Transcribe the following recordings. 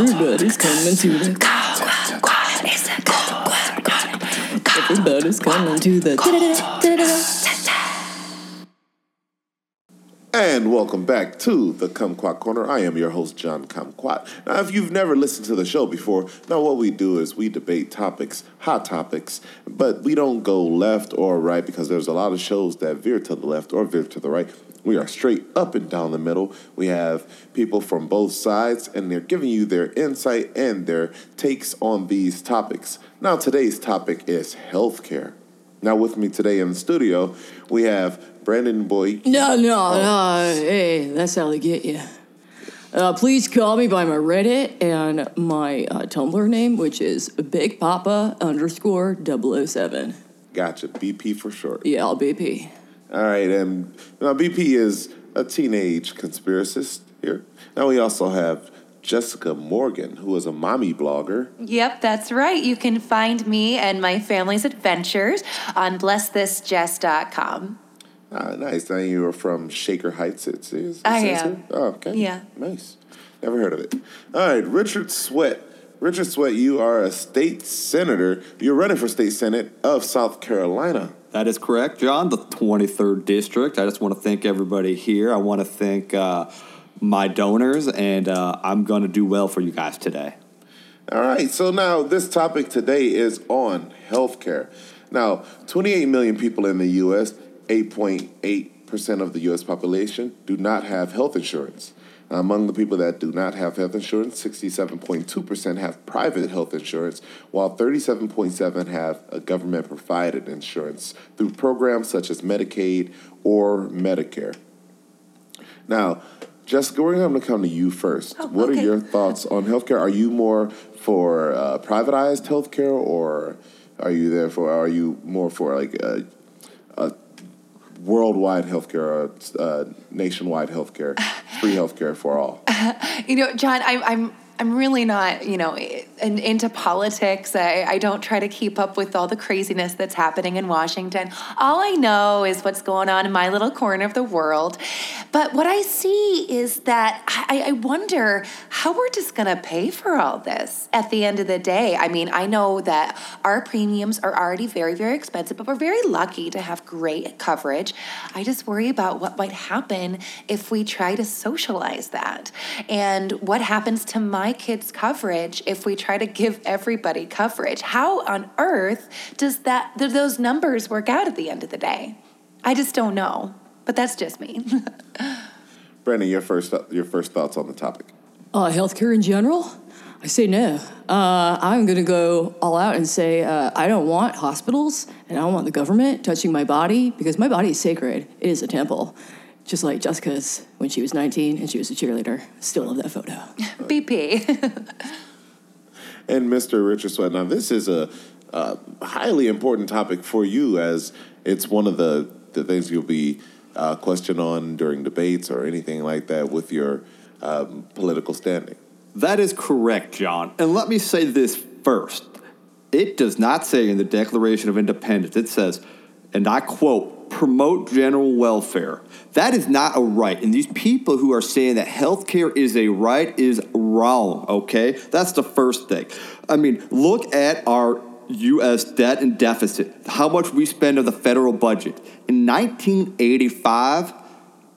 Everybody's coming to the. Everybody's coming to the. And welcome back to the Kumquat Corner. I am your host, John Kumquat. Now, if you've never listened to the show before, now what we do is we debate topics, hot topics, but we don't go left or right because there's a lot of shows that veer to the left or veer to the right. We are straight up and down the middle. We have people from both sides, and they're giving you their insight and their takes on these topics. Now, today's topic is healthcare. Now, with me today in the studio, we have Brandon Boy. No, no, no. Hey, that's how they get you. Uh, please call me by my Reddit and my uh, Tumblr name, which is Big Papa underscore 007. Gotcha, BP for short. Yeah, BP. All right, and now BP is a teenage conspiracist here. Now we also have Jessica Morgan, who is a mommy blogger. Yep, that's right. You can find me and my family's adventures on blessthisjess.com. Ah, nice. Now you are from Shaker Heights. It is. I says am. here? Oh, okay. Yeah. Nice. Never heard of it. All right, Richard Sweat. Richard Sweat, you are a state senator. You're running for state senate of South Carolina. That is correct, John. The 23rd district. I just want to thank everybody here. I want to thank uh, my donors, and uh, I'm going to do well for you guys today. All right, so now this topic today is on healthcare. Now, 28 million people in the U.S., 8.8% of the U.S. population, do not have health insurance. Among the people that do not have health insurance, 67.2% have private health insurance, while 37.7 have a government provided insurance through programs such as Medicaid or Medicare. Now, Jessica, we're going to come to you first. Oh, what are your thoughts on healthcare? Are you more for uh, privatized healthcare, or are you there for? Are you more for like a worldwide healthcare, or uh, nationwide healthcare, free healthcare for all? You know, John, I'm I'm I'm really not, you know, in, into politics. I, I don't try to keep up with all the craziness that's happening in Washington. All I know is what's going on in my little corner of the world. But what I see is that I, I wonder how we're just going to pay for all this at the end of the day. I mean, I know that our premiums are already very, very expensive, but we're very lucky to have great coverage. I just worry about what might happen if we try to socialize that and what happens to my kids' coverage if we try to give everybody coverage. How on earth does that do those numbers work out at the end of the day? I just don't know. But that's just me. Brandon, your first your first thoughts on the topic? Uh, healthcare in general? I say no. Uh, I'm going to go all out and say uh, I don't want hospitals and I don't want the government touching my body because my body is sacred. It is a temple. Just like Jessica's when she was 19 and she was a cheerleader. Still love that photo. BP. And Mr. Richard Sweat. Now, this is a, a highly important topic for you, as it's one of the the things you'll be uh, questioned on during debates or anything like that with your um, political standing. That is correct, John. And let me say this first. It does not say in the Declaration of Independence, it says, and I quote, promote general welfare. That is not a right. And these people who are saying that healthcare is a right is wrong, okay? That's the first thing. I mean, look at our U.S. debt and deficit, how much we spend of the federal budget. In 1985,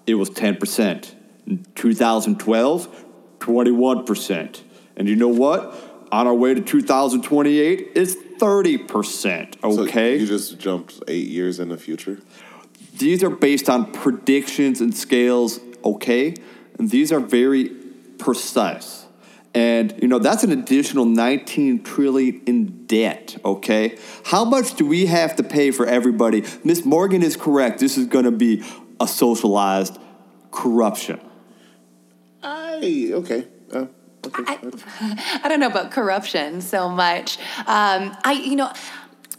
it was 10%. In 2012, 21%. And you know what? On our way to 2028, it's 30%, So okay? you just jumped eight years in the future. These are based on predictions and scales, okay? And these are very precise. And you know that's an additional 19 trillion in debt. Okay, how much do we have to pay for everybody? Miss Morgan is correct. This is going to be a socialized corruption. I okay. Uh, okay. I, I don't know about corruption so much. Um, I, you know,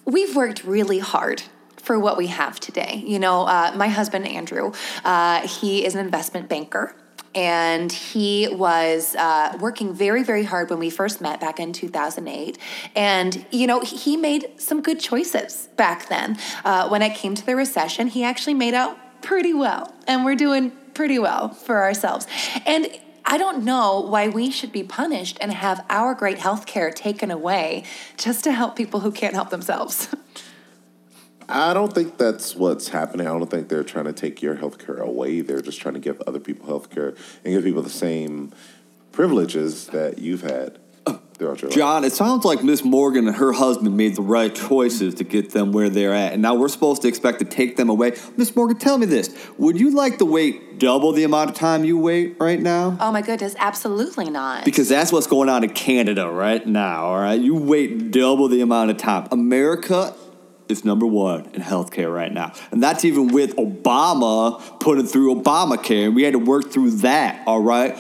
we've worked really hard for what we have today. You know, uh, my husband Andrew, uh, he is an investment banker. And he was uh, working very, very hard when we first met back in 2008. And, you know, he made some good choices back then. Uh, when it came to the recession, he actually made out pretty well. And we're doing pretty well for ourselves. And I don't know why we should be punished and have our great health care taken away just to help people who can't help themselves. I don't think that's what's happening. I don't think they're trying to take your health care away. They're just trying to give other people health care and give people the same privileges that you've had throughout your life. John, it sounds like Miss Morgan and her husband made the right choices to get them where they're at, and now we're supposed to expect to take them away. Miss Morgan, tell me this: Would you like to wait double the amount of time you wait right now? oh my goodness, absolutely not. Because that's what's going on in Canada right now. All right, you wait double the amount of time. America is number one in healthcare right now, and that's even with Obama putting through Obamacare, we had to work through that. All right.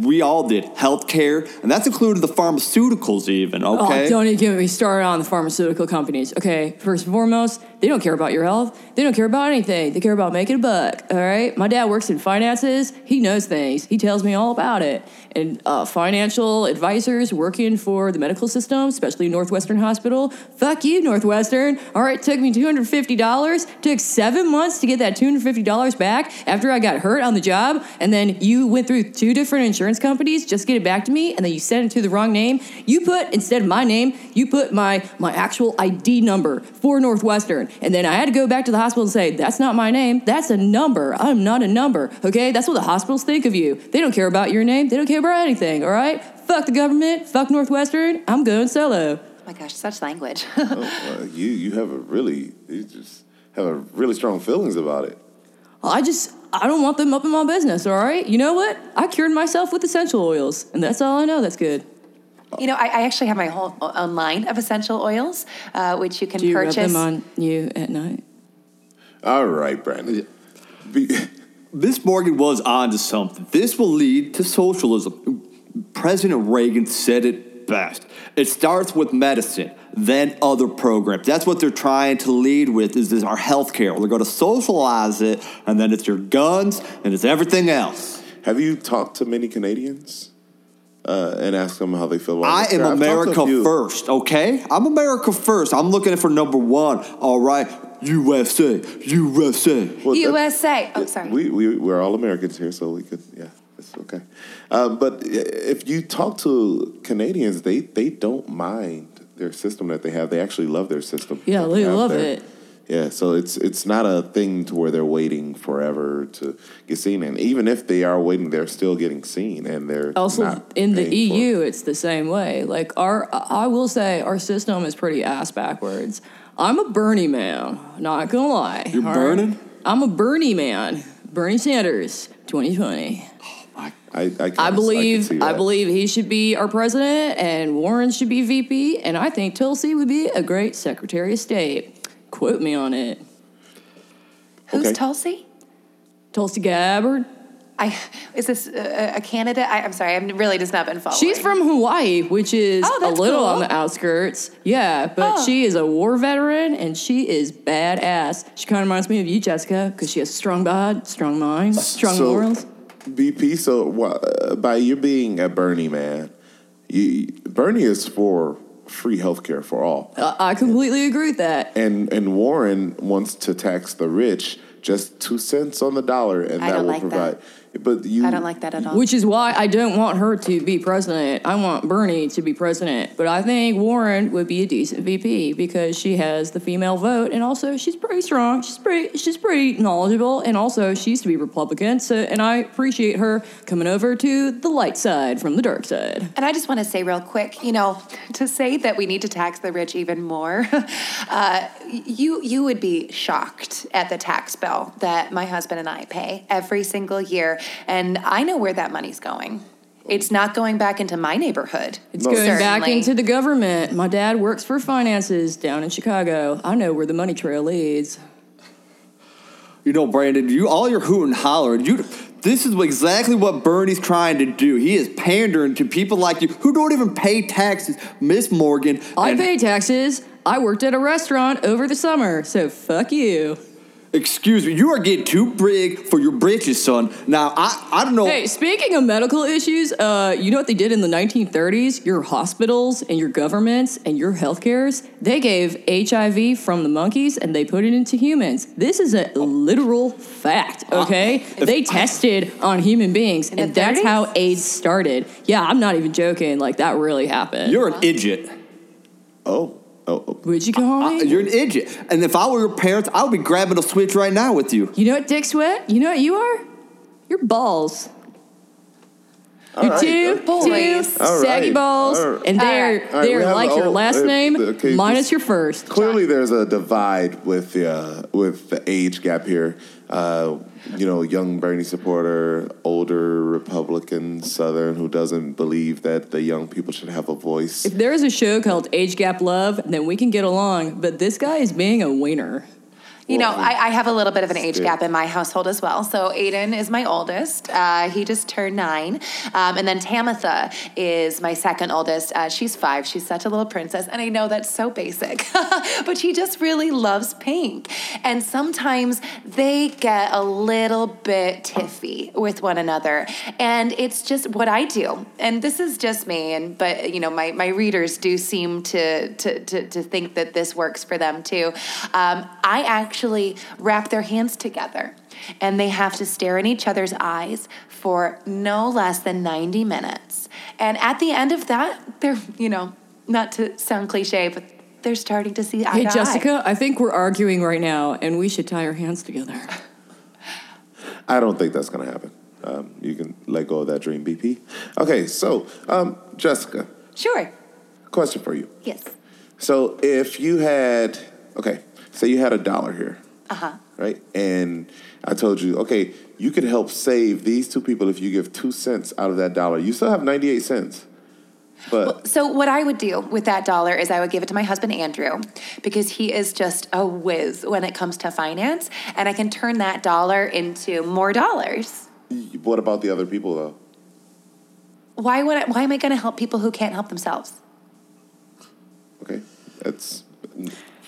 We all did healthcare, and that's included the pharmaceuticals, even. Okay, Oh, don't even get me started on the pharmaceutical companies. Okay, first and foremost, they don't care about your health. They don't care about anything. They care about making a buck. All right. My dad works in finances. He knows things. He tells me all about it. And uh, financial advisors working for the medical system, especially Northwestern Hospital. Fuck you, Northwestern. All right, took me two hundred fifty dollars. Took seven months to get that two hundred fifty dollars back after I got hurt on the job. And then you went through two different insurance companies just get it back to me. And then you send it to the wrong name. You put instead of my name, you put my my actual ID number for Northwestern. And then I had to go back to the hospital and say, that's not my name. That's a number. I'm not a number. Okay? That's what the hospitals think of you. They don't care about your name. They don't care about anything. All right? Fuck the government. Fuck Northwestern. I'm going solo. oh my gosh, such language. Oh, uh, you you have a really you just have a really strong feelings about it. I just, I don't want them up in my business. All right? You know what? I cured myself with essential oils. And that's all I know that's good. you know, I, I actually have my whole own line of essential oils, uh, which you can Do you purchase. rub them on you at night? All right, Brandon. Be, Miss Morgan was onto something. This will lead to socialism. President Reagan said it best. It starts with medicine, then other programs. That's what they're trying to lead with is this our healthcare. They're going to socialize it, and then it's your guns and it's everything else. have you talked to many Canadians uh, and asked them how they feel about I healthcare? am I've talked to a America first, okay? I'm America first. I'm looking for number one. All right, USA, USA. Well, that- USA. Oh, sorry. We, we, we're all Americans here, so we could, yeah, it's okay. Um, but if you talk to Canadians, they, they don't mind their system that they have. They actually love their system. Yeah, that they love there. it. Yeah, so it's it's not a thing to where they're waiting forever to get seen, and even if they are waiting, they're still getting seen, and they're Also, not in the paying for it. EU, it's the same way. Like our, I will say, our system is pretty ass backwards. I'm a Bernie man, not gonna lie. You're all right? burning? I'm a Bernie man. Bernie Sanders, 2020. I I, kinda- I can believe see I, believe he should be our president, and Warren should be VP, and I think Tulsi would be a great Secretary of State. Quote me on it. Who's Okay. Tulsi? Tulsi Gabbard. I is this a, a candidate? I, I'm sorry, I've really just not been following. She's from Hawaii, which is Oh, a little cool. on the outskirts. Yeah, but Oh. she is a war veteran and she is badass. She kind of reminds me of you, Jessica, because she has strong bod, strong mind, strong So, morals. BP. So wha- uh, by you being a Bernie man, you, Bernie is for free healthcare for all. I I completely agree with that. and and Warren wants to tax the rich just two cents on the dollar, and I that don't will like that. Provide. But you, I don't like that at all. Which is why I don't want her to be president. I want Bernie to be president. But I think Warren would be a decent VP because she has the female vote and also she's pretty strong. She's pretty she's pretty knowledgeable and also she used to be Republican. So and I appreciate her coming over to the light side from the dark side. And I just want to say real quick, you know, to say that we need to tax the rich even more, uh, you you would be shocked at the tax bill that my husband and I pay every single year, and I know where that money's going. It's not going back into my neighborhood. It's No. going back into the government. My dad works for finances down in Chicago. I know where the money trail leads. You know, Brandon, you all your hoot and hollering. You, this is exactly what Bernie's trying to do. He is pandering to people like you who don't even pay taxes. Miss Morgan, I and- pay taxes. I worked at a restaurant over the summer, so fuck you. Excuse me, you are getting too big for your britches, son. Now, I, I don't know. Hey, speaking of medical issues, uh, you know what they did in the 1930s? Your hospitals and your governments and your healthcares, they gave HIV from the monkeys and they put it into humans. This is a literal fact, okay? they tested on human beings, In the and that's 30s? how AIDS started. Yeah, I'm not even joking. Like, that really happened. You're an idiot. Oh, oh, oh. Would you call Uh, me? you're an idiot. And if I were your parents, I would be grabbing a switch right now with you. you know what, Dick Sweat? You know what you are? You're balls. All right. two, two All saggy right. balls, All right. and they're right. Right, they're like your oh, last name okay, minus your first. Clearly, there's a divide with the uh, with the age gap here. Uh, you know, young Bernie supporter, older Republican Southern who doesn't believe that the young people should have a voice. If there is a show called Age Gap Love, then we can get along. But this guy is being a wiener. You know, I, I have a little bit of an age gap in my household as well. So Aiden is my oldest. Uh, he just turned nine. Um, and then Tamitha is my second oldest. Uh, she's five. She's such a little princess. And I know that's so basic, but she just really loves pink. And sometimes they get a little bit tiffy with one another. And it's just what I do. And this is just me. And but you know, my, my readers do seem to, to, to, to think that this works for them too. Um, I actually wrap their hands together and they have to stare in each other's eyes for no less than 90 minutes. And at the end of that, they're, you know, not to sound cliche, but they're starting to see eye Hey, to eye. Jessica, I think we're arguing right now, and we should tie our hands together. I don't think that's going to happen. Um, you can let go of that dream, BP. Okay, so um, Jessica, Sure. question for you. Yes. So if you had, okay, say you had a dollar here, Uh huh. right? And I told you, okay, you could help save these two people if you give two cents out of that dollar. You still have 98 cents. But So what I would do with that dollar is I would give it to my husband Andrew because he is just a whiz when it comes to finance, and I can turn that dollar into more dollars. what about the other people, though? Why would I, why am I going to help people who can't help themselves? Okay, that's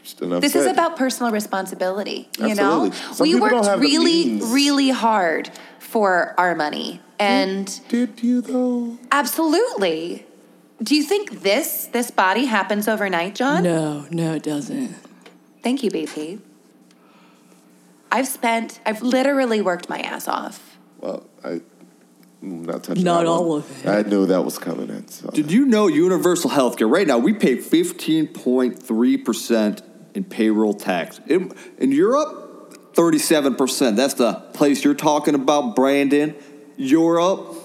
just enough. This is about personal responsibility. You Absolutely. know, Some we people worked really, really hard for our money, and Did you, though? absolutely. Do you think this this body happens overnight, John? No, no, it doesn't. Thank you, BP. I've spent, I've literally worked my ass off. Well, I. I'm Not touching Not that one. all of it. I knew that was coming in. So. Did you know universal health care? Right now, we pay 15.3% in payroll tax. In, in Europe, 37%. That's the place you're talking about, Brandon. Europe.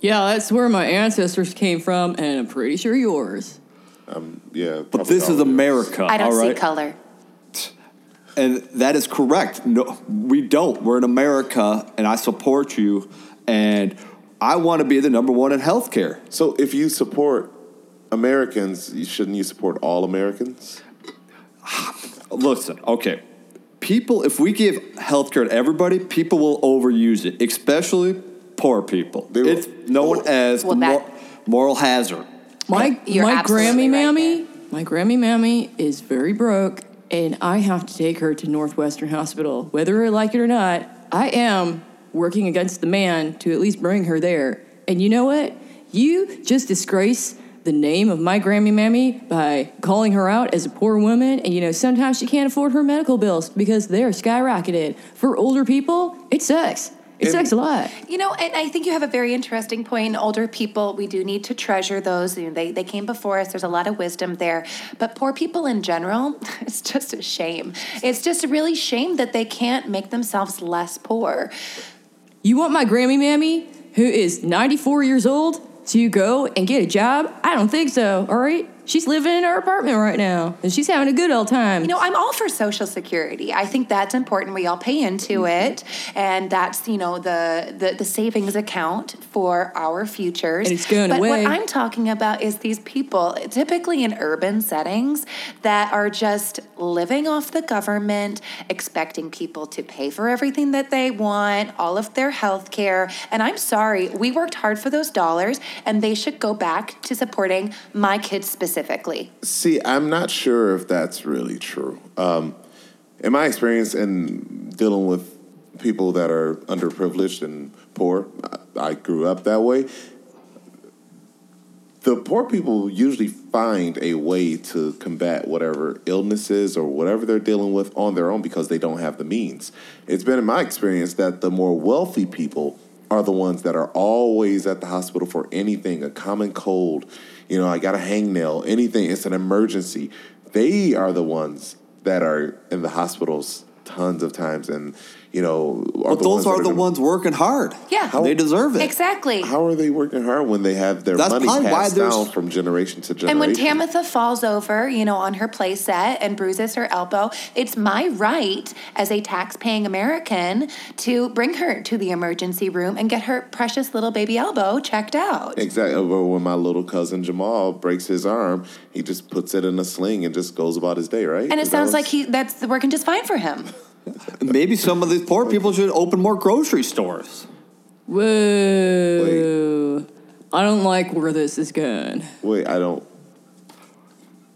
Yeah, that's where my ancestors came from, and I'm pretty sure yours. Um, yeah, But this is America, I don't all see color. And that is correct. No, we don't. We're in America, and I support you. And I want to be the number one in healthcare. So if you support Americans, shouldn't you support all Americans? Listen, okay. People, if we give healthcare to everybody, people will overuse it, especially poor people. They will. It's known as Well, the that- mor- moral hazard. My You're my absolutely Grammy right mammy, my Grammy mammy is very broke, and I have to take her to Northwestern Hospital, whether I like it or not. I am working against the man to at least bring her there. And you know what? You just disgrace the name of my Grammy mammy by calling her out as a poor woman. And you know, sometimes she can't afford her medical bills because they're skyrocketed. For older people, it sucks. It And- sucks a lot. You know, and I think you have a very interesting point. Older people, we do need to treasure those. You know, they, they came before us. There's a lot of wisdom there. But poor people in general, it's just a shame. It's just a really shame that they can't make themselves less poor. You want my Grammy mammy, who is 94 years old, to go and get a job? I don't think so, all right? She's living in her apartment right now, and she's having a good old time. You know, I'm all for Social Security. I think that's important. We all pay into Mm-hmm. it, and that's you know the the, the savings account for our futures. And it's going but away. what I'm talking about is these people, typically in urban settings, that are just living off the government, expecting people to pay for everything that they want, all of their health care. And I'm sorry, we worked hard for those dollars, and they should go back to supporting my kids specifically. See, I'm not sure if that's really true. Um, in my experience in dealing with people that are underprivileged and poor, I I grew up that way. The poor people usually find a way to combat whatever illnesses or whatever they're dealing with on their own because they don't have the means. It's been in my experience that the more wealthy people are the ones that are always at the hospital for anything, a common cold, you know, I got a hangnail, anything, it's an emergency. They are the ones that are in the hospitals tons of times and, you know, are But those that are the gonna- ones working hard. Yeah. How- they deserve it. Exactly. How are they working hard when they have their That's money probably why passed there's- down from generation to generation? And when Tamitha falls over, you know, on her play set and bruises her elbow, it's my right as a tax-paying American to bring her to the emergency room and get her precious little baby elbow checked out. Exactly. Uh, or when my little cousin Jamal breaks his arm, he just puts it in a sling and just goes about his day, right? And it that sounds like he that's working just fine for him. Maybe some of these poor people should open more grocery stores. Whoa. I don't like where this is going. Wait, I don't.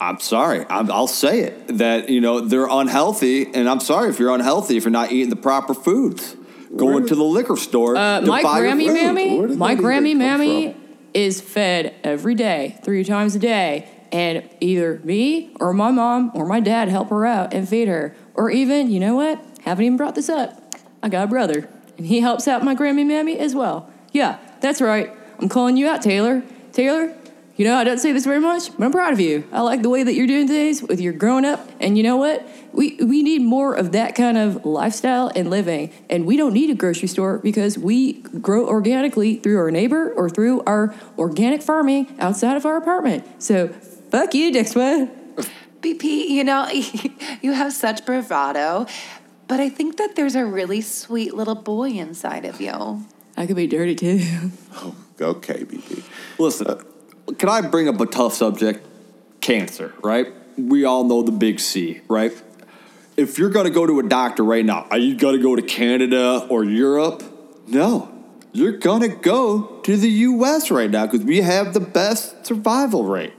I'm sorry. I'm, I'll say it that you know they're unhealthy, and I'm sorry if you're unhealthy if you're not eating the proper foods. Going Where- to the liquor store. Uh, to my buy your Grammy food. Mammy, my that Grammy mammy from? is fed every day, three times a day, and either me or my mom or my dad help her out and feed her, or even you know what? Haven't even brought this up. I got a brother, and he helps out my Grammy mammy as well. Yeah, that's right. I'm calling you out, Taylor. Taylor, you know I don't say this very much, but I'm proud of you. I like the way that you're doing things with your growing up, and you know what? We we need more of that kind of lifestyle and living, and we don't need a grocery store because we grow organically through our neighbor or through our organic farming outside of our apartment. So fuck you, Sweat. BP, you know, you have such bravado, but I think that there's a really sweet little boy inside of you. I could be dirty too. Oh, Okay, BP. Listen, uh, can I bring up a tough subject? Cancer, right? We all know the big C, right? If you're going to go to a doctor right now, are you going to go to Canada or Europe? No. You're going to go to the US right now because we have the best survival rate.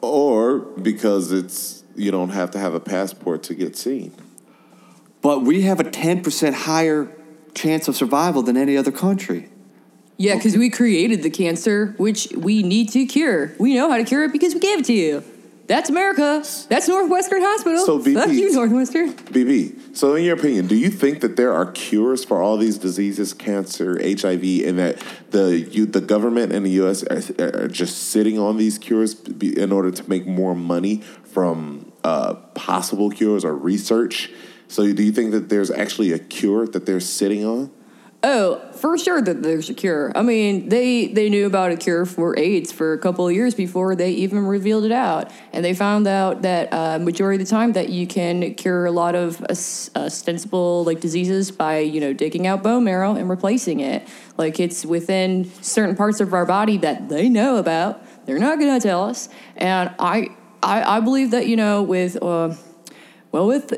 Or because it's you don't have to have a passport to get seen. But we have a 10% higher chance of survival than any other country. Yeah, because we created the cancer, which we need to cure. We know how to cure it because we gave it to you. That's America. That's Northwestern Hospital. So, BP Fuck you, Northwestern. BP, so in your opinion, do you think that there are cures for all these diseases, cancer, HIV, and that the you, the government and the U.S. are, are just sitting on these cures in order to make more money from uh, possible cures or research? So, do you think that there's actually a cure that they're sitting on? Oh, for sure that there's a cure. I mean, they they knew about a cure for AIDS for a couple of years before they even revealed it out, and they found out that uh, majority of the time that you can cure a lot of os- ostensible like diseases by you know digging out bone marrow and replacing it. Like it's within certain parts of our body that they know about. They're not going to tell us, and I I, I believe that you know with uh, well with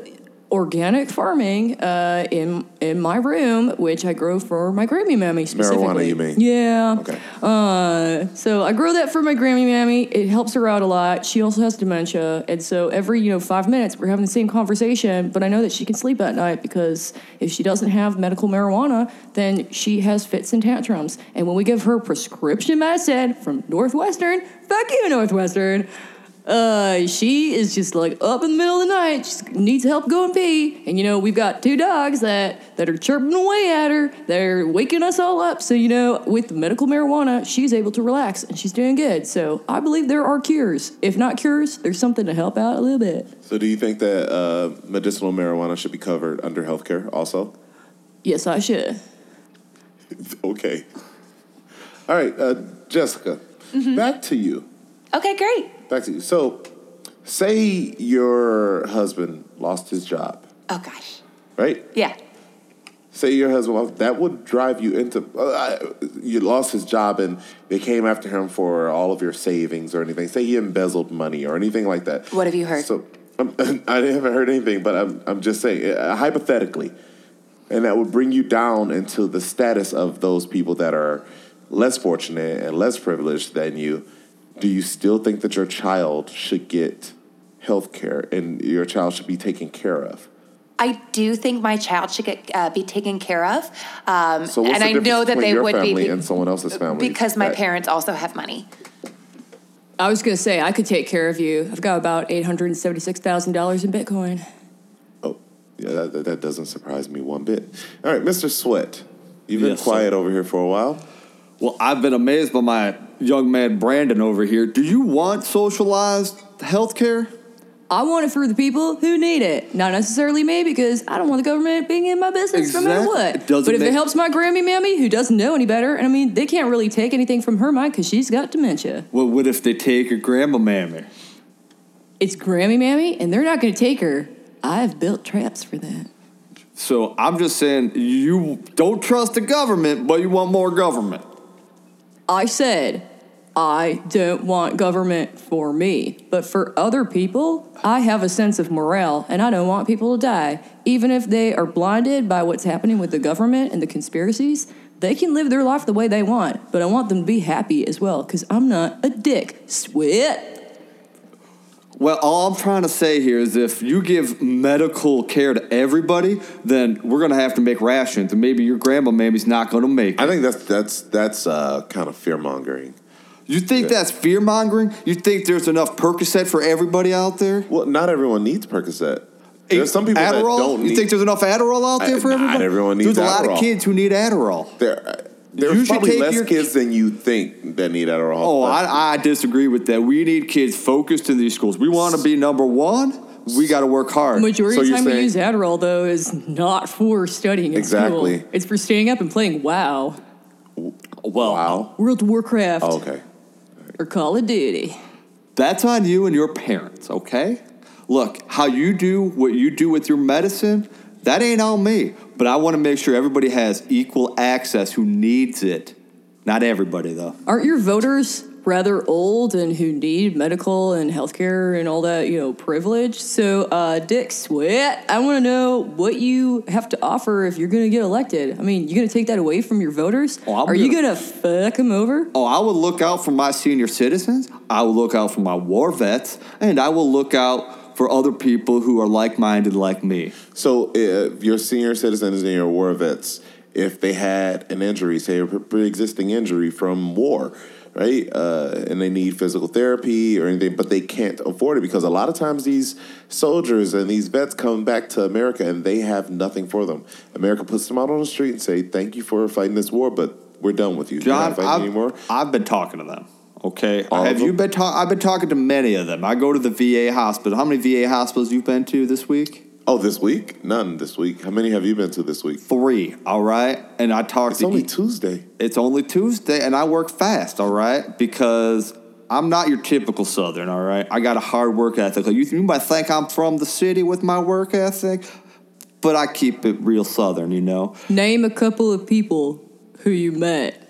organic farming uh, in in my room, which I grow for my Grammy mammy specifically. Marijuana, you mean? Yeah. Okay. Uh, so I grow that for my Grammy mammy. It helps her out a lot. She also has dementia, and so every you know five minutes we're having the same conversation. But I know that she can sleep at night because if she doesn't have medical marijuana, then she has fits and tantrums. And when we give her prescription medicine from Northwestern, fuck you, Northwestern. Uh, she is just like up in the middle of the night. She needs help going pee, and you know we've got two dogs that that are chirping away at her. They're waking us all up. So you know, with medical marijuana, she's able to relax and she's doing good. So I believe there are cures. If not cures, there's something to help out a little bit. So, do you think that uh, medicinal marijuana should be covered under healthcare also? Yes, I should. Okay. All right, uh, Jessica, back to you. Okay, great. Back to you. So, say your husband lost his job, Oh gosh. right? Yeah. Say your husband lost, that would drive you into uh, you lost his job and they came after him for all of your savings or anything. Say he embezzled money or anything like that. What have you heard? So um, I haven't heard anything, but I'm I'm just saying uh, hypothetically, and that would bring you down into the status of those people that are less fortunate and less privileged than you. Do you still think that your child should get health care and your child should be taken care of? I do think my child should get uh, be taken care of, um, So what's and the I know that they your would family be and someone else's family? because my That- parents also have money. I was going to say, I could take care of you. I've got about $876,000 in Bitcoin. Oh, yeah, that, that, that doesn't surprise me one bit. All right, Mr. Sweat, you've been Yes, sir. quiet over here for a while. Well, I've been amazed by my young man Brandon over here. Do you want socialized health care? I want it for the people who need it, not necessarily me, because I don't want the government being in my business no matter what. It but if it helps my Grammy mammy, who doesn't know any better, and I mean, they can't really take anything from her mind because she's got dementia. Well, what if they take your grandma mammy? It's Grammy mammy, and they're not going to take her. I've built traps for that. So I'm just saying you don't trust the government, but you want more government. I said, I don't want government for me, but for other people, I have a sense of morale and I don't want people to die. Even if they are blinded by what's happening with the government and the conspiracies, they can live their life the way they want, but I want them to be happy as well because I'm not a dick. Sweat. Well, all I'm trying to say here is if you give medical care to everybody, then we're going to have to make rations, and maybe your grandma mammy's not going to make it. I think that's that's that's uh, kind of fear mongering. You think that's fear mongering? You think there's enough Percocet for everybody out there? Well, not everyone needs Percocet. There's some people that Adderall? don't You need. think there's enough Adderall out there I- for everybody? not everyone needs There's a lot of kids who need Adderall. there, You there's should probably less your- kids than you think that need Adderall. Oh, but- I, I disagree with that. We need kids focused in these schools. We want to be number one. We got to work hard. The majority So of the you're time we use Adderall though is not for studying Exactly. school. It's for staying up and playing WoW, Well, wow. World of Warcraft, Oh, okay. or Call of Duty. That's on you and your parents, okay? Look, how you do what you do with your medicine, that ain't on me. But I want to make sure everybody has equal access who needs it. Not everybody, though. Aren't your voters rather old and who need medical and healthcare and all that, you know, privilege? So, uh, Dick Sweat, I want to know what you have to offer if you're going to get elected. I mean, you going to take that away from your voters? Oh, Are you gonna- going to fuck them over? Oh, I will look out for my senior citizens. I will look out for my war vets. And I will look out for other people who are like minded like me. So, if your senior citizens and your war vets, if they had an injury, say a pre existing injury from war, right, uh, and they need physical therapy or anything, but they can't afford it because a lot of times these soldiers and these vets come back to America and they have nothing for them. America puts them out on the street and say, "Thank you for fighting this war, but we're done with you. You're not fighting I've, anymore." I've been talking to them. Okay, All have you been talking? I've been talking to many of them. I go to the VA hospital. How many VA hospitals you've been to this week? Oh, this week? None this week. How many have you been to this week? Three. All right, and I talked It's to. only e- Tuesday. it's only Tuesday, and I work fast. All right, because I'm not your typical Southern. All right, I got a hard work ethic. You, you might think I'm from the city with my work ethic, but I keep it real Southern. You know. Name a couple of people who you met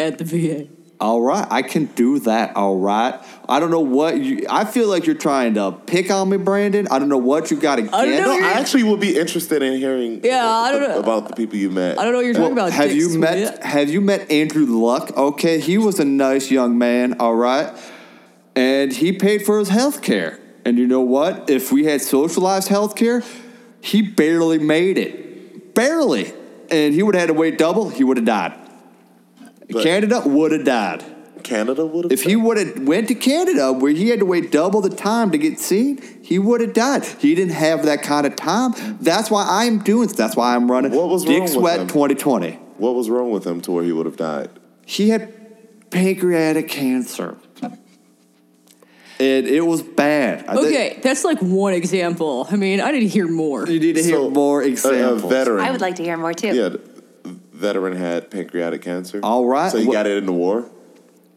at the VA. All right, I can do that. All right. I don't know what you. I feel like you're trying to pick on me, Brandon. I don't know what you got against. I don't know No, I actually would be interested in hearing Yeah, I don't know. about the people you met. I don't know what you're talking about. Have Dick you Sweat. met? Have you met Andrew Luck? Okay, he was a nice young man. All right, and he paid for his health care. And you know what? If we had socialized health care, he barely made it, barely, and he would have had to wait double. He would have died. But- Canada would have died. Canada would have. If he would have went to Canada where he had to wait double the time to get seen, he would have died. He didn't have that kind of time. That's why I'm doing. That's why I'm running. What was Dick wrong with Sweat him? 2020? what was wrong with him to where he would have died? He had pancreatic cancer, and it was bad. I think- Okay, that's like one example. I mean, I need to hear more. you need to hear So, more a- A, examples. veteran. I would like to hear more too. Yeah, the veteran had pancreatic cancer. All right, So he got it in the war.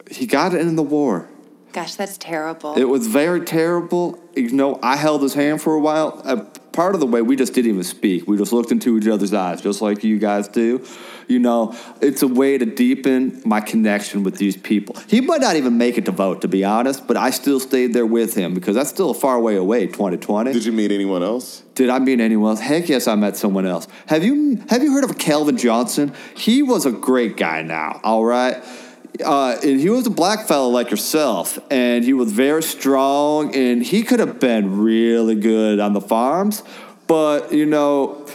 He got it in the war. Gosh, that's terrible. It was very terrible. You know, I held his hand for a while. Uh, part of the way we just didn't even speak. We just looked into each other's eyes, just like you guys do. You know, it's a way to deepen my connection with these people. He might not even make it to vote, to be honest, but I still stayed there with him because that's still a far way away. 2020. Did you meet anyone else? Did I meet anyone else? Heck yes, I met someone else. Have you have you heard of Calvin Johnson? He was a great guy now, all right? Uh, and he was a black fellow like yourself, and he was very strong, and he could have been really good on the farms, but you know,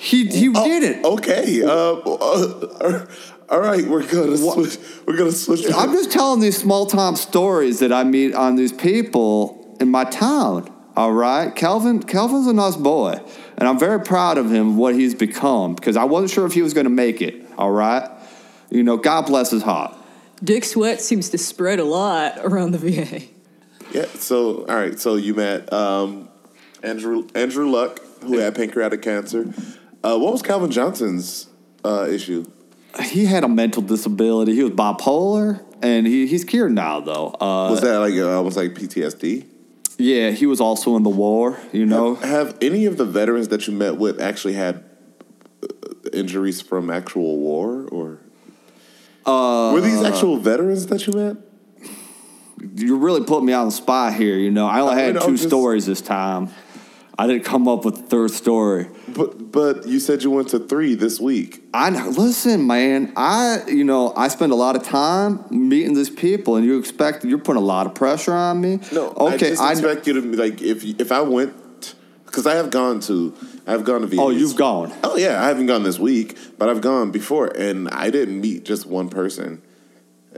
he he Oh, did it. Okay. Uh, uh, all right, we're gonna switch. We're gonna switch. I'm just telling these small time stories that I meet on these people in my town. All right, Calvin. Calvin's a nice boy, and I'm very proud of him what he's become because I wasn't sure if he was going to make it. All right, you know, God bless his heart. Dick Sweat seems to spread a lot around the VA. Yeah. So, all right. So you met um, Andrew Andrew Luck, who had pancreatic cancer. Uh, what was Calvin Johnson's uh, issue? He had a mental disability. He was bipolar, and he, he's cured now though. Uh, Was that like uh, almost like PTSD? yeah, he was also in the war. You know, Have any of the veterans that you met with actually had uh, injuries from actual war, or uh, were these actual veterans that you met? you really put me on the spot here. You know, I only I had mean, two just- stories this time. I didn't come up with the third story. But but you said you went to three this week. I know. Listen, man. I you know I spend a lot of time meeting these people, and you expect you're putting a lot of pressure on me. No, okay. I just I, expect you to like if if I went because I have gone to I've gone to VAs. oh, you've gone. Oh yeah, I haven't gone this week, but I've gone before, and I didn't meet just one person.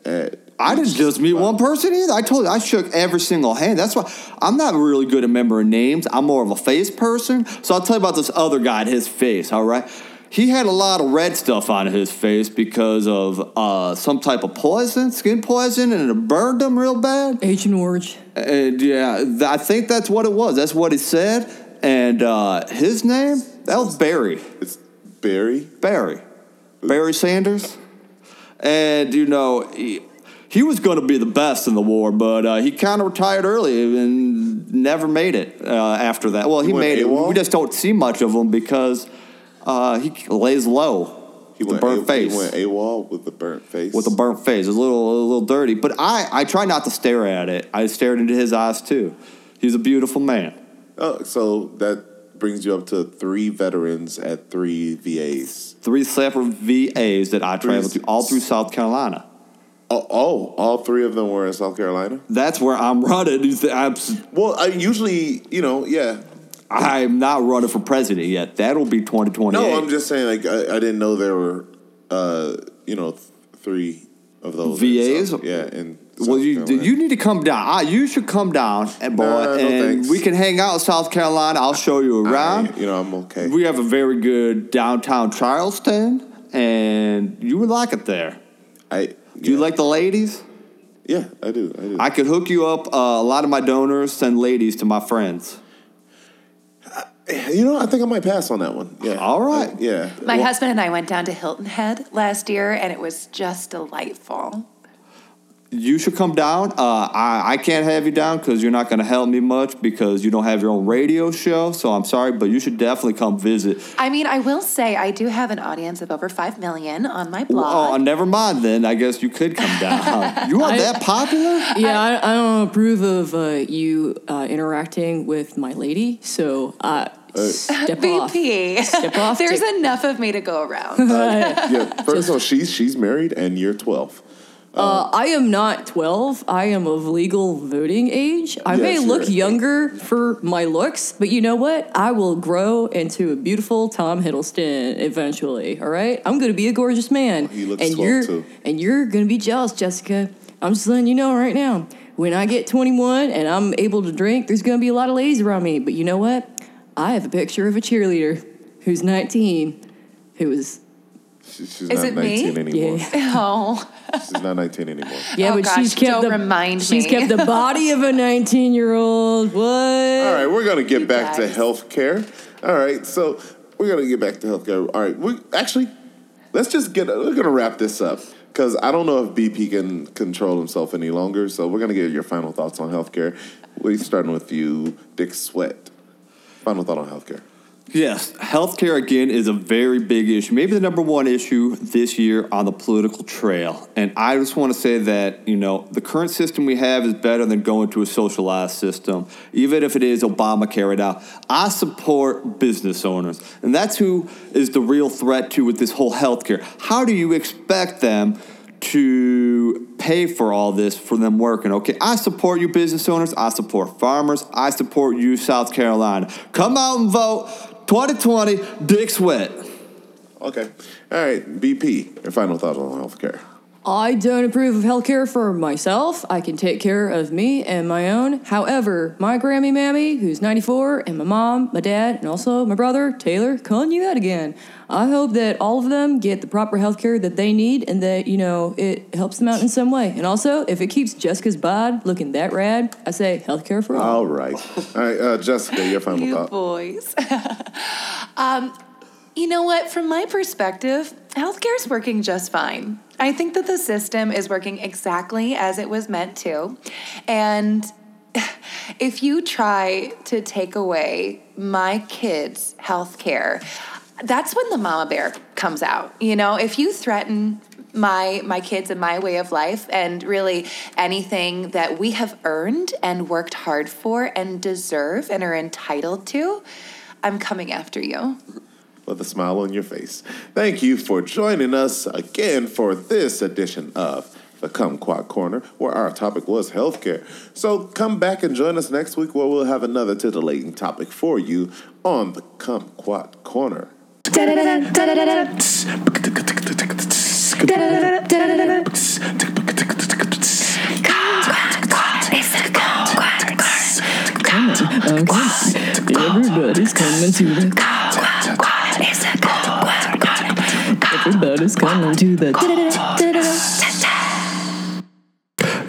At I didn't just meet one person either. I told you I shook every single hand. That's why I'm not really good at remembering names. I'm more of a face person. So I'll tell you about this other guy and his face. All right. He had a lot of red stuff on his face because of uh, some type of poison, skin poison, and it burned him real bad. Agent Orange. And yeah, th- I think that's what it was. That's what he said. And uh, his name, that was Barry. It's Barry. Barry. Barry Sanders. And, you know, he, he was going to be the best in the war, but uh, he kind of retired early and never made it uh, after that. Well, he, went made it. We just don't see much of him because uh, he lays low. He with went a burnt A- face. He went AWOL with the burnt face. with a burnt face. It's a little, a little dirty. But I, I try not to stare at it. I stared into his eyes too. He's a beautiful man. Oh, so that brings you up to three veterans at three VAs. Three separate VAs that I traveled to all through South Carolina. Oh, oh, all three of them were in South Carolina. That's where I'm running. I'm, Well, I usually, you know, yeah. I'm not running for president yet. That'll be 2028. No, I'm just saying, like, I, I didn't know there were, uh, you know, th- three of those. VAs? South- yeah, and well, you you need to come down. Ah, you should come down, and boy, Nah, and thanks. we can hang out in South Carolina. I'll show you around. you know, I'm okay. We have a very good downtown Charleston, and you would like it there. I Do you like the ladies? Yeah, I do. I do. I could hook you up. Uh, a lot of my donors send ladies to my friends. you know, I think I might pass on that one. Yeah. All right. I- yeah. My Well, husband and I went down to Hilton Head last year, and it was just delightful. You should come down. Uh, I, I can't have you down because you're not going to help me much because you don't have your own radio show. So I'm sorry, but you should definitely come visit. I mean, I will say I do have an audience of over five million on my blog. Oh, blog. never mind then. I guess you could come down. you are I- that popular? Yeah, I, I don't approve of uh, you uh, interacting with my lady, so uh, step off. VP. Step off. There's take- enough of me to go around. yeah. First of all, she's she's married and you're 12. Uh, I am not 12. I am of legal voting age. I may look younger for my looks, but you know what? I will grow into a beautiful Tom Hiddleston eventually. All right, I'm going to be a gorgeous man. He looks and 12 you're too. and you're going to be jealous, Jessica. I'm just letting you know right now. When I get 21 and I'm able to drink, there's going to be a lot of ladies around me. But you know what? I have a picture of a cheerleader who's 19, who was She, she's Is not it me? 19 anymore. yeah. oh, She's not 19 anymore. Yeah, Oh, but gosh, she's kept don't the remind she's me. kept the body of a 19 year old. What? All right, we're gonna get You back to guys. healthcare. All right, so we're gonna get back to healthcare. All right, we actually let's just get. We're gonna wrap this up. because I don't know if BP can control himself any longer. So we're gonna get your final thoughts on healthcare. We're starting with you, Dick Sweat. Final thought on healthcare. Yes, healthcare again is a very big issue. Maybe the number one issue this year on the political trail. And I just want to say that, you know, the current system we have is better than going to a socialized system, even if it is Obamacare right now. I support business owners, and that's who is the real threat to with this whole healthcare. How do you expect them to pay for all this for them working. Okay, I support you business owners. I support farmers. I support you South Carolina. Come out and vote 2020 Dick Sweat. Okay. All right, BP. Your final thoughts on healthcare. I don't approve of healthcare for myself. I can take care of me and my own. However, my Grammy Mammy, who's 94, and my mom, my dad, and also my brother, Taylor, calling you out again. I hope that all of them get the proper healthcare that they need and that, you know, it helps them out in some way. And also, if it keeps Jessica's bod looking that rad, I say healthcare for all. All right. All right, uh, Jessica, your final You thought. boys. um, you know what? From my perspective, healthcare is working just fine. I think that the system is working exactly as it was meant to. And if you try to take away my kids' health care, that's when the mama bear comes out. You know, if you threaten my my kids and my way of life and really anything that we have earned and worked hard for and deserve and are entitled to, I'm coming after you. with a smile on your face. Thank you for joining us again for this edition of the Kumquat Corner, where our topic was healthcare. So come back and join us next week where we'll have another titillating topic for you on the Kumquat Corner. Everybody's coming to the. Everybody's coming to the.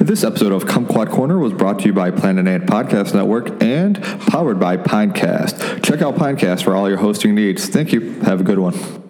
This episode of Kumquat Corner was brought to you by Planet Ant Podcast Network and powered by Pinecast. Check out Pinecast for all your hosting needs. Thank you. Have a good one.